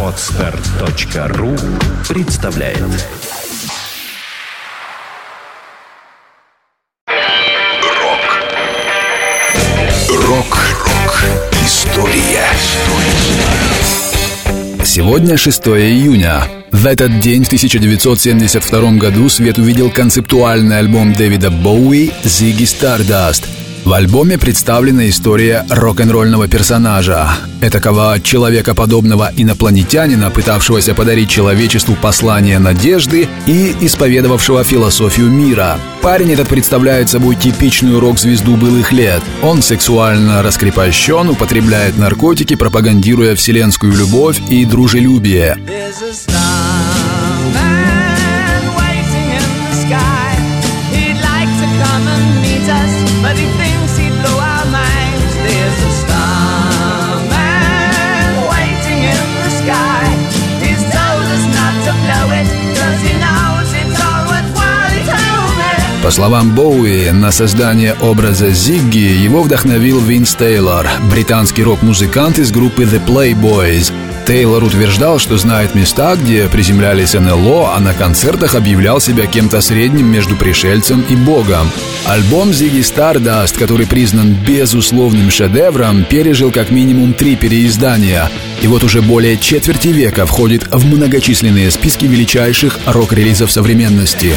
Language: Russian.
Отстар.ру представляет. Рок. Рок-рок История. Сегодня 6 июня. В этот день в 1972 году свет увидел концептуальный альбом Дэвида Боуи «Зигги Стардаст», в альбоме представлена история рок-н-ролльного персонажа. Этакого человекоподобного инопланетянина, пытавшегося подарить человечеству послание надежды и исповедовавшего философию мира. Парень этот представляет собой типичную рок-звезду былых лет. Он сексуально раскрепощен, употребляет наркотики, пропагандируя вселенскую любовь и дружелюбие. but По словам Боуи, на создание образа Зигги его вдохновил Винс Тейлор, британский рок-музыкант из группы The Playboys. Тейлор утверждал, что знает места, где приземлялись НЛО, а на концертах объявлял себя кем-то средним между пришельцем и богом. Альбом Ziggy Stardust, который признан безусловным шедевром, пережил как минимум три переиздания. И вот уже более четверти века входит в многочисленные списки величайших рок-релизов современности.